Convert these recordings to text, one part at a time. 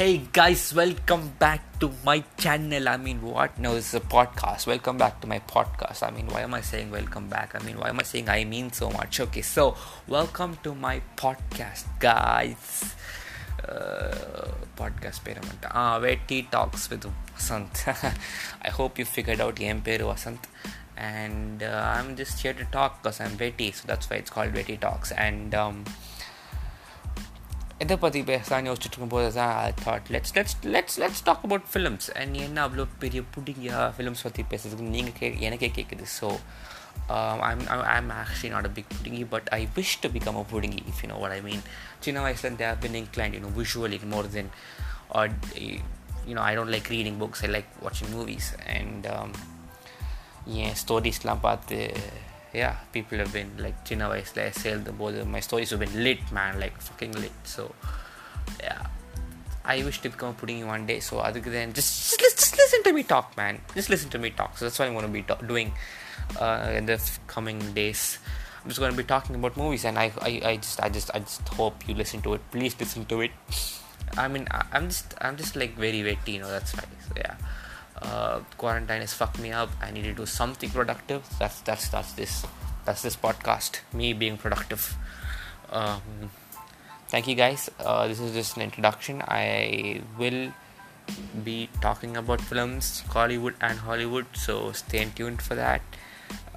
hey guys welcome back to my channel. I mean what no this is a podcast? Welcome back to my podcast. I mean why am i saying welcome back? I mean why am i saying i mean so much? Okay so welcome to my podcast guys. Podcast ಪೇರು ಅಂತ vet talks with with I hope you figured out the ಏಮ್ ಪೇರು Vasanth and uh, I'm just here to talk because I'm ವೆಟಿ so that's why it's called ವೆಟಿ Talks, and. Um, எதை பற்றி பேசலான்னு யோசிச்சுட்டு இருக்கும்போது தான் I thought let's let's let's let's talk about films and என்ன அவ்வளோ பெரிய புடிங்க ஃபிலிம்ஸ் பற்றி பேசுறதுக்கு நீங்கள் கே எனக்கே கேட்குது so I'm I'm actually not a big புடிங்கி but I wish to become a புடிங்கி if you know what I mean சின்ன வயசுலேருந்து ஐ பின் inclined you no visually more then you know I don't like reading books I like watching movies and um, yeah ஸ்டோரிஸ்லாம் பார்த்து yeah people have been like சின்ன வயசில் சேர்ந்த போது my stories have been lit man like fucking lit so yeah I wish to become a pudding one day so அதுக்கு then just, just, just listen to me talk man just listen to me talk so that's what I'm going to be ta- doing uh, in the f- coming days I'm just going to be talking about movies and I, I, I just I just I just hope you listen to it please listen to it I mean I, I'm just I'm just like very wetty you know that's why so yeah uh, quarantine has fucked me up. I need to do something productive. That's that's that's this that's this podcast. Me being productive. Um, thank you guys. Uh, this is just an introduction. I will be talking about films, Hollywood and Hollywood. So stay tuned for that.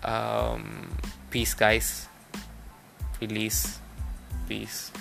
Um, peace, guys. Release. Peace.